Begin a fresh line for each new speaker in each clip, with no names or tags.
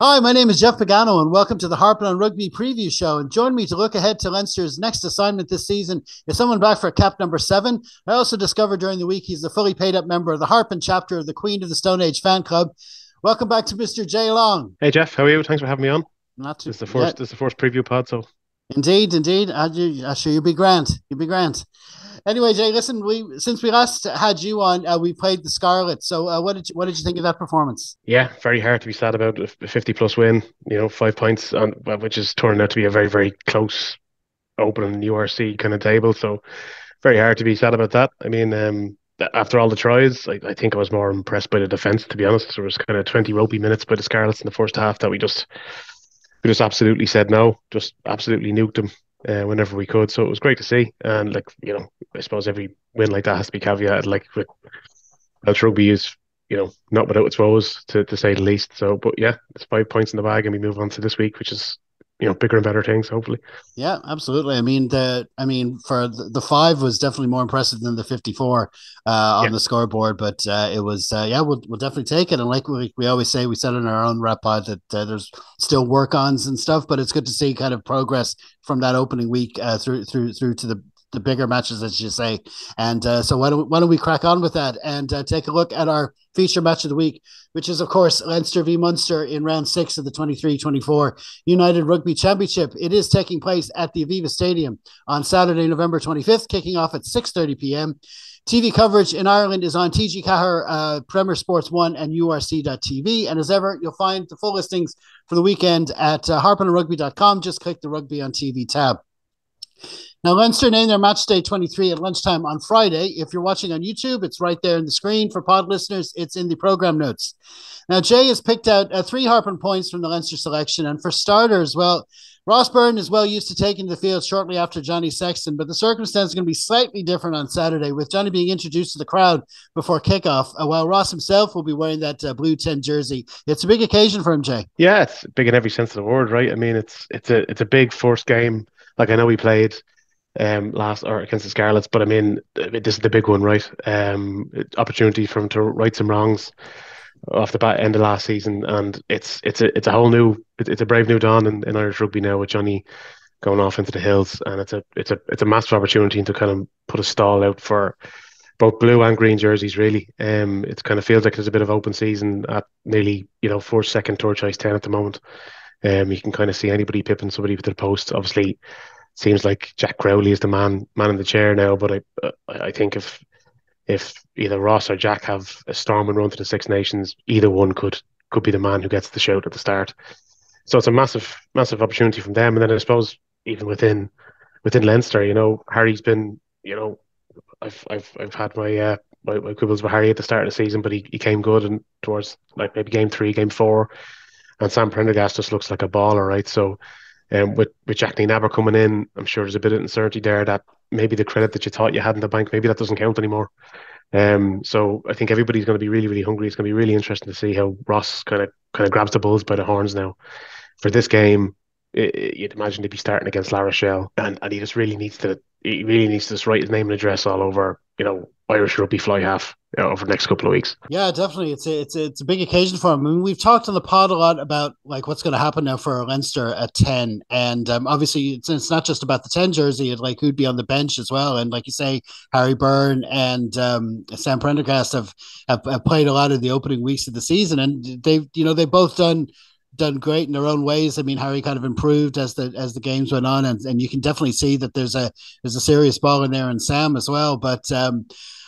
Hi, my name is Jeff Pagano, and welcome to the Harping on Rugby preview show. And join me to look ahead to Leinster's next assignment this season is someone back for cap number seven. I also discovered during the week he's a fully paid up member of the Harping chapter of the Queen of the Stone Age fan club. Welcome back to Mr. Jay Long.
Hey Jeff, how are you? Thanks for having me on.
Not too.
This the first. This is the first preview pod, so.
Indeed, indeed. I, I sure you'll be grand. You'll be grand. Anyway, Jay, listen, we since we last had you on, uh, we played the Scarlet. So, uh, what did you, what did you think of that performance?
Yeah, very hard to be sad about a fifty plus win. You know, five points on which is turning out to be a very very close opening URC kind of table. So, very hard to be sad about that. I mean, um, after all the tries, I, I, think I was more impressed by the defense. To be honest, there was kind of twenty ropey minutes by the Scarlets in the first half that we just we just absolutely said no, just absolutely nuked them uh, whenever we could. So it was great to see. And like you know, I suppose every win like that has to be caveated. Like with Welsh rugby is you know not without its woes to to say the least. So, but yeah, it's five points in the bag, and we move on to this week, which is you know bigger and better things hopefully
yeah absolutely i mean the i mean for the, the five was definitely more impressive than the 54 uh, on yeah. the scoreboard but uh, it was uh, yeah we'll, we'll definitely take it and like we, we always say we said in our own rep pod that uh, there's still work ons and stuff but it's good to see kind of progress from that opening week uh, through through through to the the bigger matches, as you say. And uh, so why don't why don't we crack on with that and uh, take a look at our feature match of the week, which is of course Leinster v Munster in round six of the 23-24 United Rugby Championship. It is taking place at the Aviva Stadium on Saturday, November 25th, kicking off at 6:30 p.m. TV coverage in Ireland is on TG Ceathair, uh, Premier Sports One, and URC.tv. And as ever, you'll find the full listings for the weekend at uh, harpinonrugby.com. Just click the Rugby on TV tab. Now, Leinster named their match day 23 at lunchtime on Friday. If you're watching on YouTube, it's right there in the screen. For pod listeners, it's in the program notes. Now, Jay has picked out uh, three Harping points from the Leinster selection. And for starters, well, Ross Byrne is well used to taking the field shortly after Johnny Sexton, but the circumstance is going to be slightly different on Saturday, with Johnny being introduced to the crowd before kickoff, uh, while Ross himself will be wearing that uh, blue 10 jersey. It's a big occasion for him, Jay.
Yeah, it's big in every sense of the word, right? I mean, it's it's a it's a big first game. Like I know we played um, last or against the Scarlets. But I mean, this is the big one, right? Um, opportunity for him to right some wrongs off the bat end of last season, and it's it's a it's a whole new it's a brave new dawn in, in Irish rugby now with Johnny going off into the hills, and it's a it's a it's a massive opportunity to kind of put a stall out for both blue and green jerseys. Really, um, it kind of feels like there's a bit of open season at nearly you know first, second, third choice ten at the moment. Um, you can kind of see anybody pipping somebody to the post. Obviously, seems like Jack Crowley is the man man in the chair now. But I I think if if either Ross or Jack have a storm and run to the Six Nations, either one could could be the man who gets the shout at the start. So it's a massive massive opportunity from them. And then I suppose even within within Leinster, you know, Harry's been you know I've I've I've had my uh, my, my quibbles with Harry at the start of the season, but he, he came good and towards like maybe game three, game four, and Sam Prendergast just looks like a baller, right? So um, with with Jacques Nienaber coming in, I'm sure there's a bit of uncertainty there that maybe the credit that you thought you had in the bank, maybe that doesn't count anymore. Um, so I think everybody's going to be really, really hungry. It's going to be really interesting to see how Ross kind of kind of grabs the bulls by the horns now. For this game, it, it, you'd imagine to be starting against La Rochelle, and, and he just really needs to he really needs to just write his name and address all over, you know, Irish rugby fly half over the next couple of weeks.
Yeah, definitely. It's a, it's a, it's a big occasion for him. I mean, we've talked on the pod a lot about like what's going to happen now for Leinster at ten, and um, obviously it's, it's not just about the ten jersey. It's like who'd be on the bench as well, and like you say, Harry Byrne and um, Sam Prendergast have, have have played a lot of the opening weeks of the season, and they've you know they've both done done great in their own ways. I mean, Harry kind of improved as the as the games went on, and, and you can definitely see that there's a there's a serious ball in there in Sam as well. But um,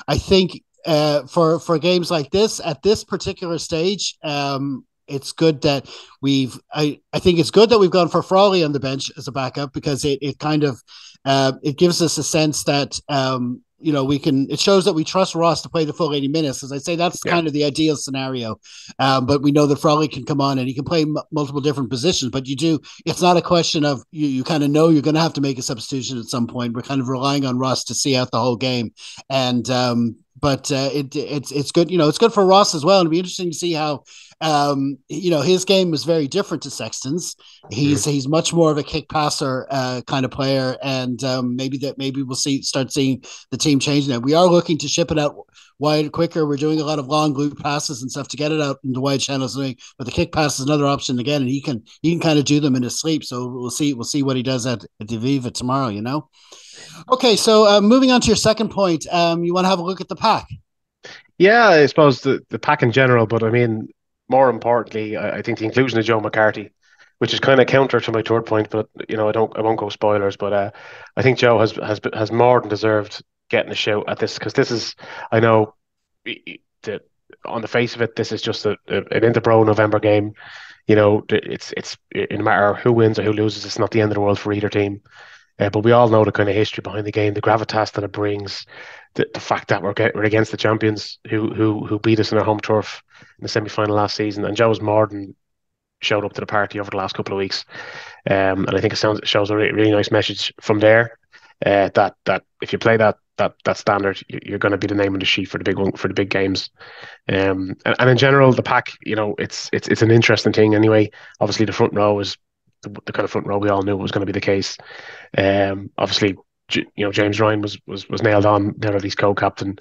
I think uh, for for games like this at this particular stage, um, it's good that we've. I I think it's good that we've gone for Frawley on the bench as a backup because it it kind of uh, it gives us a sense that um, you know, we can, it shows that we trust Ross to play the full 80 minutes. As I say, that's yeah. kind of the ideal scenario. Um, but we know that Frawley can come on and he can play m- multiple different positions. But you do, it's not a question of you, you kind of know you're going to have to make a substitution at some point. We're kind of relying on Ross to see out the whole game. And, um, but uh, it, it's it's good. You know, it's good for Ross as well. It'll be interesting to see how um, you know his game is very different to Sexton's. He's mm-hmm. he's much more of a kick passer uh, kind of player, and um, maybe that maybe we'll see start seeing the team changing that. We are looking to ship it out wide quicker. We're doing a lot of long loop passes and stuff to get it out into wide channels. But the kick pass is another option again, and he can he can kind of do them in his sleep. So we'll see we'll see what he does at, at Diviva tomorrow. You know. Okay, so uh, moving on to your second point, um, you want to have a look at the pack.
Yeah, I suppose the, the pack in general, but I mean, more importantly, I, I think the inclusion of Joe McCarthy, which is kind of counter to my third point, but you know, I don't, I won't go spoilers, but uh, I think Joe has has has more than deserved getting a shout at this because this is, I know, the, on the face of it, this is just a, a, an Interpro November game. You know, it's it's in no matter who wins or who loses, it's not the end of the world for either team. Uh, but we all know the kind of history behind the game, the gravitas that it brings, the, the fact that we're, get, we're against the champions who who who beat us in our home turf in the semi final last season. And Joe's more than showed up to the party over the last couple of weeks. Um, and I think it sounds it shows a really, really nice message from there. Uh, that that if you play that that that standard, you're going to be the name on the sheet for the big one for the big games. Um, and, and in general, the pack, you know, it's it's it's an interesting thing anyway. Obviously, the front row is the, the kind of front row we all knew was going to be the case. Um, obviously, you know James Ryan was was was nailed on there at least co-captain,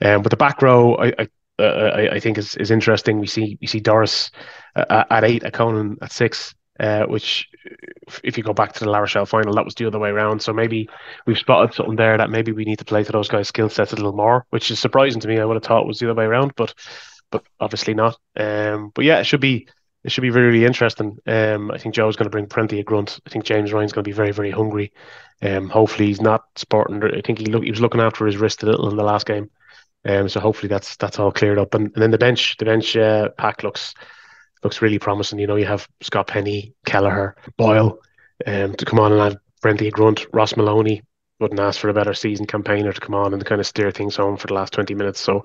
um, but the back row I I, uh, I, I think is is interesting. We see we see Doris uh, at eight, a Conan at six. Uh, which, if you go back to the La Rochelle final, that was the other way around. So maybe we've spotted something there that maybe we need to play to those guys' skill sets a little more, which is surprising to me. I would have thought was the other way around, but but obviously not. Um, but yeah, it should be it should be really, really interesting. Um, I think Joe's going to bring plenty of grunt. I think James Ryan's going to be very, very hungry. Um, hopefully he's not sporting. I think he look he was looking after his wrist a little in the last game. Um, so hopefully that's that's all cleared up. And, and then the bench, the bench uh, pack looks looks really promising. You know, you have Scott Penny, Kelleher, Boyle, um, to come on and add Brenty Grunt, Ross Molony. Wouldn't ask for a better season campaigner to come on and kind of steer things home for the last twenty minutes. So,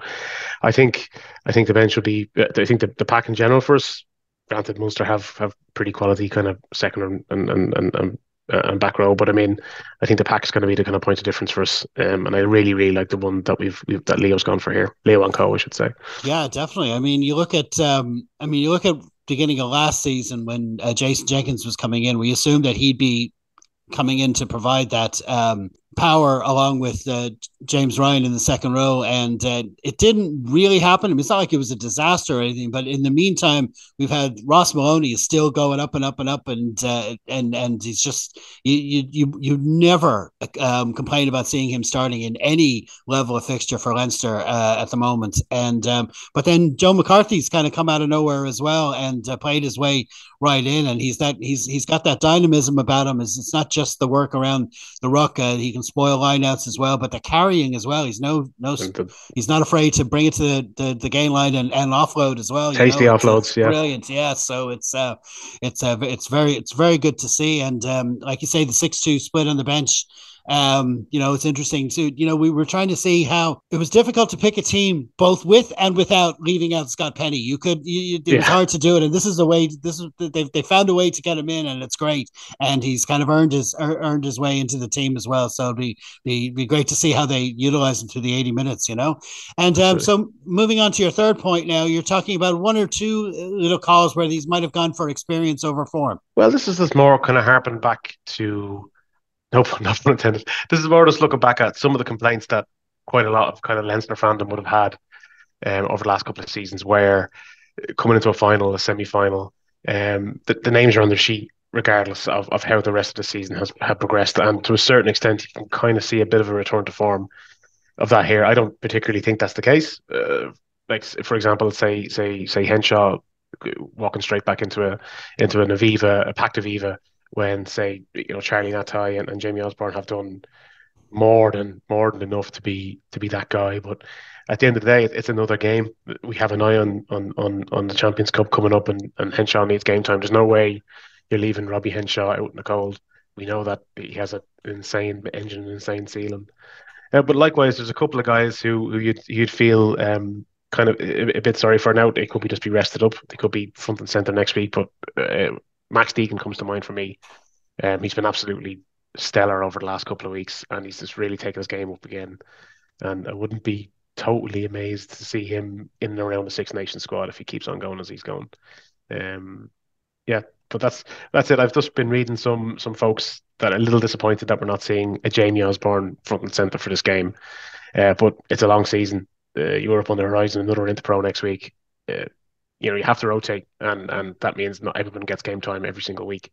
I think I think the bench will be. I think the, the pack in general for us granted, Munster have have pretty quality kind of second and and and, and, and back row, but I mean, I think the pack is going to be the kind of point of difference for us. Um, and I really, really like the one that we've, we've that Leo's gone for here, Leo and Co. I should say.
Yeah, definitely. I mean, you look at, um, I mean, you look at beginning of last season when uh, Jason Jenkins was coming in, we assumed that he'd be coming in to provide that um, power along with uh, James Ryan in the second row, and uh, it didn't really happen. I mean, it's not like it was a disaster or anything, but in the meantime, we've had Ross Molony is still going up and up and up, and uh, and and he's just you you you never um, complain about seeing him starting in any level of fixture for Leinster uh, at the moment, and um, but then Joe McCarthy's kind of come out of nowhere as well and uh, played his way right in, and he's that he's he's got that dynamism about him. Is it's not just the work around the ruck; uh, he can spoil lineouts as well, but the carrying as well. He's no no he's not afraid to bring it to the the, the gain line and, and offload as well.
Tasty
know?
offloads, it's,
yeah, brilliant, yeah. So it's uh it's uh it's very it's very good to see, and um like you say, the six two split on the bench um, you know, it's interesting too. You know, we were trying to see how it was difficult to pick a team both with and without leaving out Scott Penny. You could, you, it yeah. was hard to do it, and this is the way. This is they they found a way to get him in, and it's great. And he's kind of earned his earned his way into the team as well. So it'd be be, be great to see how they utilize him through the eighty minutes. You know, and um, so moving on to your third point now, you're talking about one or two little calls where these might have gone for experience over form.
Well, this is this more kind of harping back to no, no pun intended. This is more just looking back at some of the complaints that quite a lot of kind of Leinster fandom would have had um, over the last couple of seasons, where coming into a final, a semi-final, um, the, the names are on the sheet regardless of, of how the rest of the season has have progressed. And to a certain extent, you can kind of see a bit of a return to form of that here. I don't particularly think that's the case. Uh, like for example, say say say Henshaw walking straight back into a into an Aviva, a packed Aviva when say you know Charlie Ngatai and, and Jamie Osborne have done more than more than enough to be to be that guy. But at the end of the day, it's another game. We have an eye on on on, on the Champions Cup coming up, and, and Henshaw needs game time. There's no way you're leaving Robbie Henshaw out in the cold. We know that he has an insane engine, an insane ceiling. Uh, but likewise, there's a couple of guys who, who you'd you'd feel um, kind of a, a, bit sorry for now. They could be just be rested up. They could be front and center next week. But uh, Max Deegan comes to mind for me. Um, he's been absolutely stellar over the last couple of weeks, and he's just really taken his game up again. And I wouldn't be totally amazed to see him in and around the Six Nations squad if he keeps on going as he's going. Um, yeah, but that's that's it. I've just been reading some some folks that are a little disappointed that we're not seeing a Jamie Osborne front and center for this game. Uh, but it's a long season. Uh, Europe on the horizon, another Inter-Pro next week. Uh, you know, you have to rotate, and and that means not everyone gets game time every single week.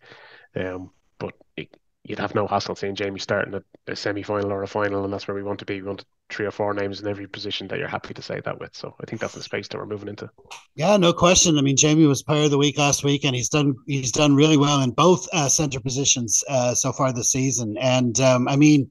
Um, but it, you'd have no hassle seeing Jamie starting a, a semi final or a final, and that's where we want to be. We want three or four names in every position that you're happy to say that with. So I think that's the space that we're moving into.
Yeah, no question. I mean, Jamie was player of the week last week, and he's done he's done really well in both uh, center positions uh, so far this season. And um, I mean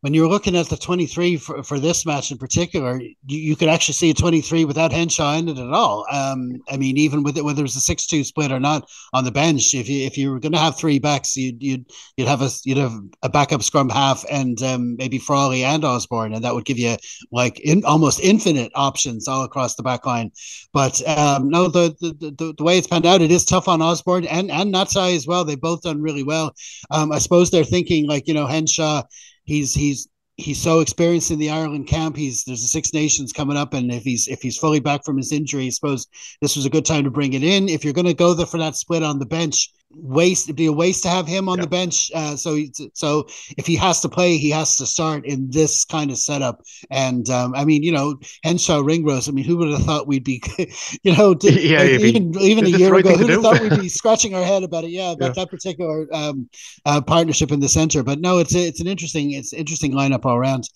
when you're looking at the 23 for, for this match in particular, you, you could actually see a 23 without Henshaw in it at all. Um, I mean, even with it, whether it's a 6-2 split or not on the bench, if you if you were going to have three backs, you'd you'd you'd have a you'd have a backup scrum half and um, maybe Frawley and Osborne, and that would give you like in, almost infinite options all across the back line. But um, no, the, the the, the way it's panned out, it is tough on Osborne and and Ngatai as well. They've both done really well. Um, I suppose they're thinking like you know Henshaw he's he's he's so experienced in the Ireland camp. He's there's the Six Nations coming up, and if he's if he's fully back from his injury, I suppose this was a good time to bring it in. If you're going to go there for that split on the bench, waste it'd be a waste to have him on yeah. the bench. Uh, so he, so if he has to play, he has to start in this kind of setup. And um, I mean, you know, Henshaw Ringrose. I mean, who would have thought we'd be, you know, did, yeah, even even a year right ago, who would have thought we'd be scratching our head about it? Yeah, about yeah. that particular um, uh, partnership in the center. But no, it's a, it's an interesting it's interesting lineup all around.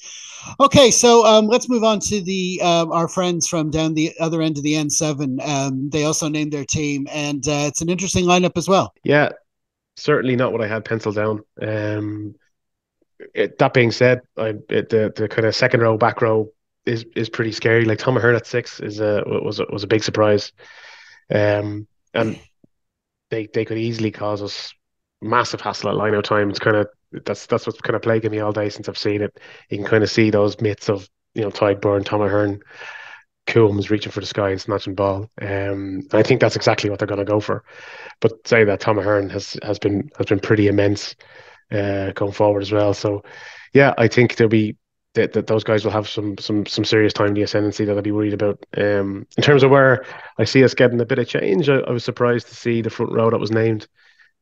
Okay, so um, let's move on to the um, our friends from down the other end of the N7. Um, they also named their team, and uh, it's an interesting lineup as well.
Yeah, certainly not what I had penciled down. Um, it, that being said, I, it, the the kind of second row, back row is is pretty scary. Like Tom Ahern at six is a was a, was a big surprise, um, and they they could easily cause us massive hassle at line out time. It's kind of that's that's what's kind of plaguing me all day since I've seen it. You can kind of see those myths of you know Tadhg Beirne, Tom Coombes reaching for the sky and snatching ball. Um, I think that's exactly what they're going to go for. But say that Tom Ahern has has been has been pretty immense uh, going forward as well. So yeah, I think there'll be that, that those guys will have some some some serious time the ascendancy that I'd be worried about. Um, in terms of where I see us getting a bit of change, I, I was surprised to see the front row that was named.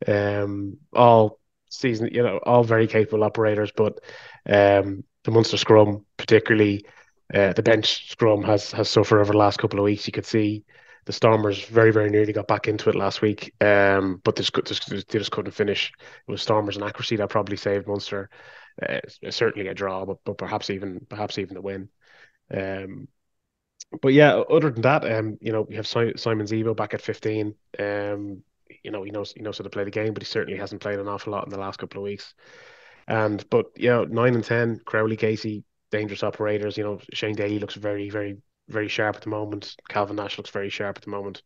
Um, all season, you know, all very capable operators, but um, the Munster scrum, particularly uh, the bench scrum, has has suffered over the last couple of weeks. You could see the Stormers very, very nearly got back into it last week, um, but just, they just couldn't finish. It was Stormers and accuracy that probably saved Munster. Uh, certainly a draw, but but perhaps even perhaps even a win. Um, but yeah, other than that, um, you know, we have Simon Zebo back at 15. Um, you know he knows he knows how to play the game, but he certainly hasn't played an awful lot in the last couple of weeks. And but you know nine and ten, Crowley, Casey, dangerous operators. You know Shane Daly looks very very very sharp at the moment. Calvin Nash looks very sharp at the moment.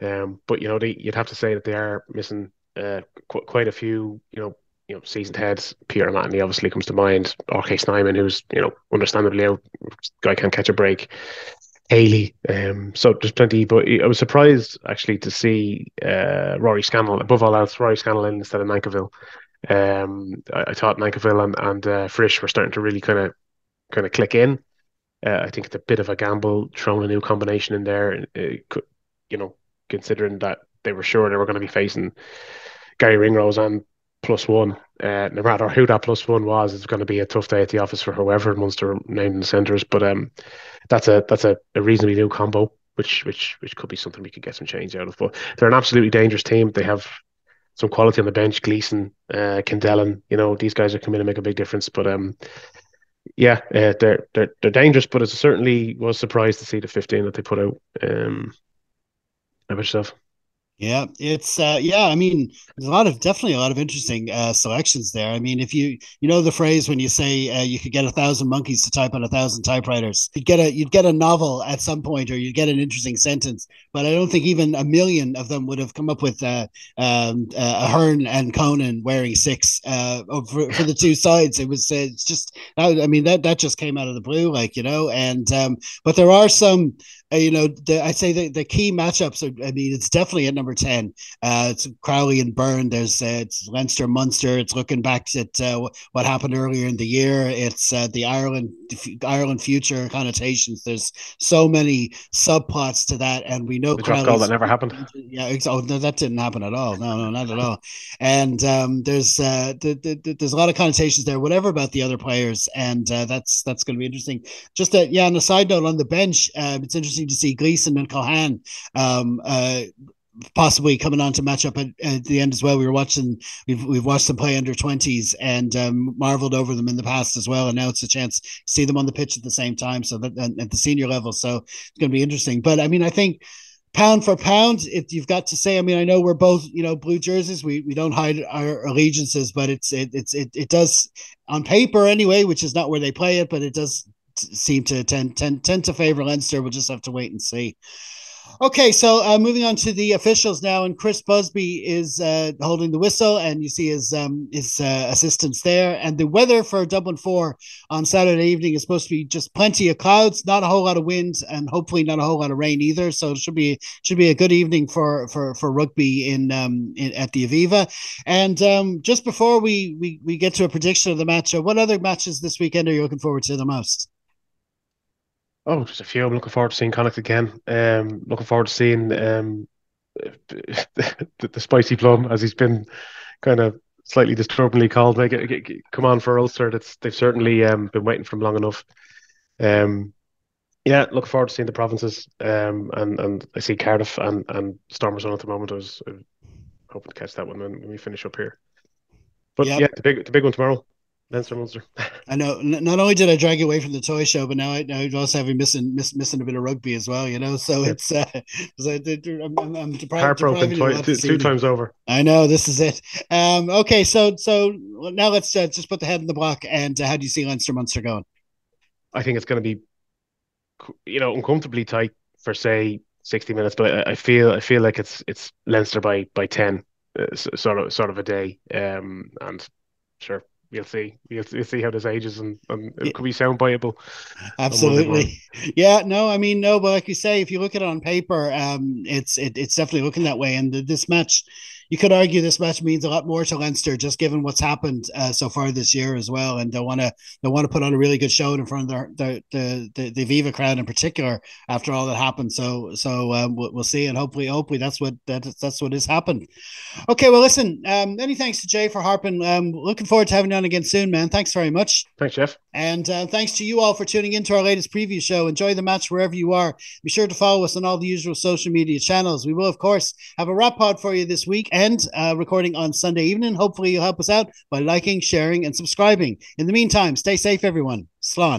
Um, but you know they, you'd have to say that they are missing uh, qu- quite a few you know you know seasoned heads. Peter O'Mahony obviously comes to mind. R.G. Snyman, who's you know understandably out, guy can't catch a break. Haley. Um, so there's plenty, but I was surprised actually to see uh, Rory Scannell above all else. Rory Scannell in instead of Nankivell. Um, I, I, thought Nankivell and and uh, Frisch were starting to really kind of kind of click in. Uh, I think it's a bit of a gamble throwing a new combination in there. Could, you know, considering that they were sure they were going to be facing Garry Ringrose and plus one. Uh, no matter who that plus one was, it's going to be a tough day at the office for whoever Munster named in the centres. But um, that's a that's a, a reasonably new combo, which which which could be something we could get some change out of. But they're an absolutely dangerous team. They have some quality on the bench. Gleeson, uh, Kendellen, you know, these guys are coming to make a big difference. But um, yeah, uh, they're they're they're dangerous. But it certainly was surprised to see the 15 that they put out. Um, about yourself?
Yeah, it's uh, yeah. I mean, there's a lot of definitely a lot of interesting uh, selections there. I mean, if you you know the phrase when you say uh, you could get a thousand monkeys to type on a thousand typewriters, you'd get a you'd get a novel at some point, or you'd get an interesting sentence but I don't think even a million of them would have come up with uh, um, uh, and Conan wearing six uh, for, for the two sides. It was uh, it's just I mean that that just came out of the blue, like you know. And um, but there are some uh, you know, the, I say the, the key matchups are, I mean, it's definitely at number 10. Uh, it's Crowley and Byrne. There's, uh, it's Leinster, Munster. It's looking back at uh, what happened earlier in the year. It's uh, the Ireland, Ireland future connotations. There's so many subplots to that. And we know
the goal that never happened.
Yeah. Oh, no, that didn't happen at all. No, no, not at all. And um, there's, uh, the, the, there's a lot of connotations there, whatever about the other players. And uh, that's, that's going to be interesting. Just that, yeah, on a side note on the bench, uh, it's interesting interesting to see Gleeson and Cohan um, uh, possibly coming on to match up at, at, the end as well. We were watching, we've, we've watched them play under 20s and um, marveled over them in the past as well. And now it's a chance to see them on the pitch at the same time. So that at the senior level. So it's going to be interesting. But I mean, I think pound for pound, if you've got to say, I mean, I know we're both, you know, blue jerseys. We we don't hide our allegiances, but it's it it's it, it does on paper anyway, which is not where they play it, but it does seem to tend, tend tend to favor Leinster. We'll just have to wait and see. Okay, so uh, moving on to the officials now, and Chris Busby is uh, holding the whistle, and you see his um, his uh, assistants there. And the weather for Dublin Four on Saturday evening is supposed to be just plenty of clouds, not a whole lot of wind, and hopefully not a whole lot of rain either. So it should be should be a good evening for for for rugby in um in, at the Aviva. And um, just before we we we get to a prediction of the match, uh, what other matches this weekend are you looking forward to the most?
Oh, just a few. I'm looking forward to seeing Connacht again. Um, looking forward to seeing um, the, the, spicy plum, as he's been kind of slightly disturbingly called. Make it, come on for Ulster. That's they've certainly um, been waiting for him long enough. Um, yeah, looking forward to seeing the provinces. Um, and and I see Cardiff and and Stormers on at the moment. I was, hoping to catch that one when, when we finish up here. But yep. yeah, the big the big one tomorrow. Leinster Munster.
I know. N- not only did I drag you away from the toy show, but now I now I also have you missing miss, missing a bit of rugby as well. You know, so yeah. it's uh, I'm, I'm, I'm deprived,
heartbroken twi- two, two times over.
I know this is it. Um, okay, so so now let's uh, just put the head in the block. And uh, how do you see Leinster Munster going?
I think it's going to be, you know, uncomfortably tight for say sixty minutes, but I, I feel I feel like it's it's Leinster by by ten, uh, sort of sort of a day. Um, and sure we'll see. We'll, we'll see how this ages, and, and it could be sound viable.
Absolutely, yeah. No, I mean, no, but like you say, if you look at it on paper, um, it's it, it's definitely looking that way. And the, this match, you could argue this match means a lot more to Leinster, just given what's happened uh, so far this year as well. And they want to they want to put on a really good show in front of the the the, the Viva crowd in particular after all that happened. So so um, we'll, we'll, see, and hopefully hopefully that's what that, that's what has happened. Okay, well listen, um, many thanks to Jay for harping. Um, looking forward to having you on again soon, man. Thanks very much.
Thanks, Jeff.
And uh, thanks to you all for tuning in to our latest preview show. Enjoy the match wherever you are. Be sure to follow us on all the usual social media channels. We will, of course, have a wrap pod for you this week and uh, recording on Sunday evening. Hopefully, you'll help us out by liking, sharing, and subscribing. In the meantime, stay safe, everyone. Slán.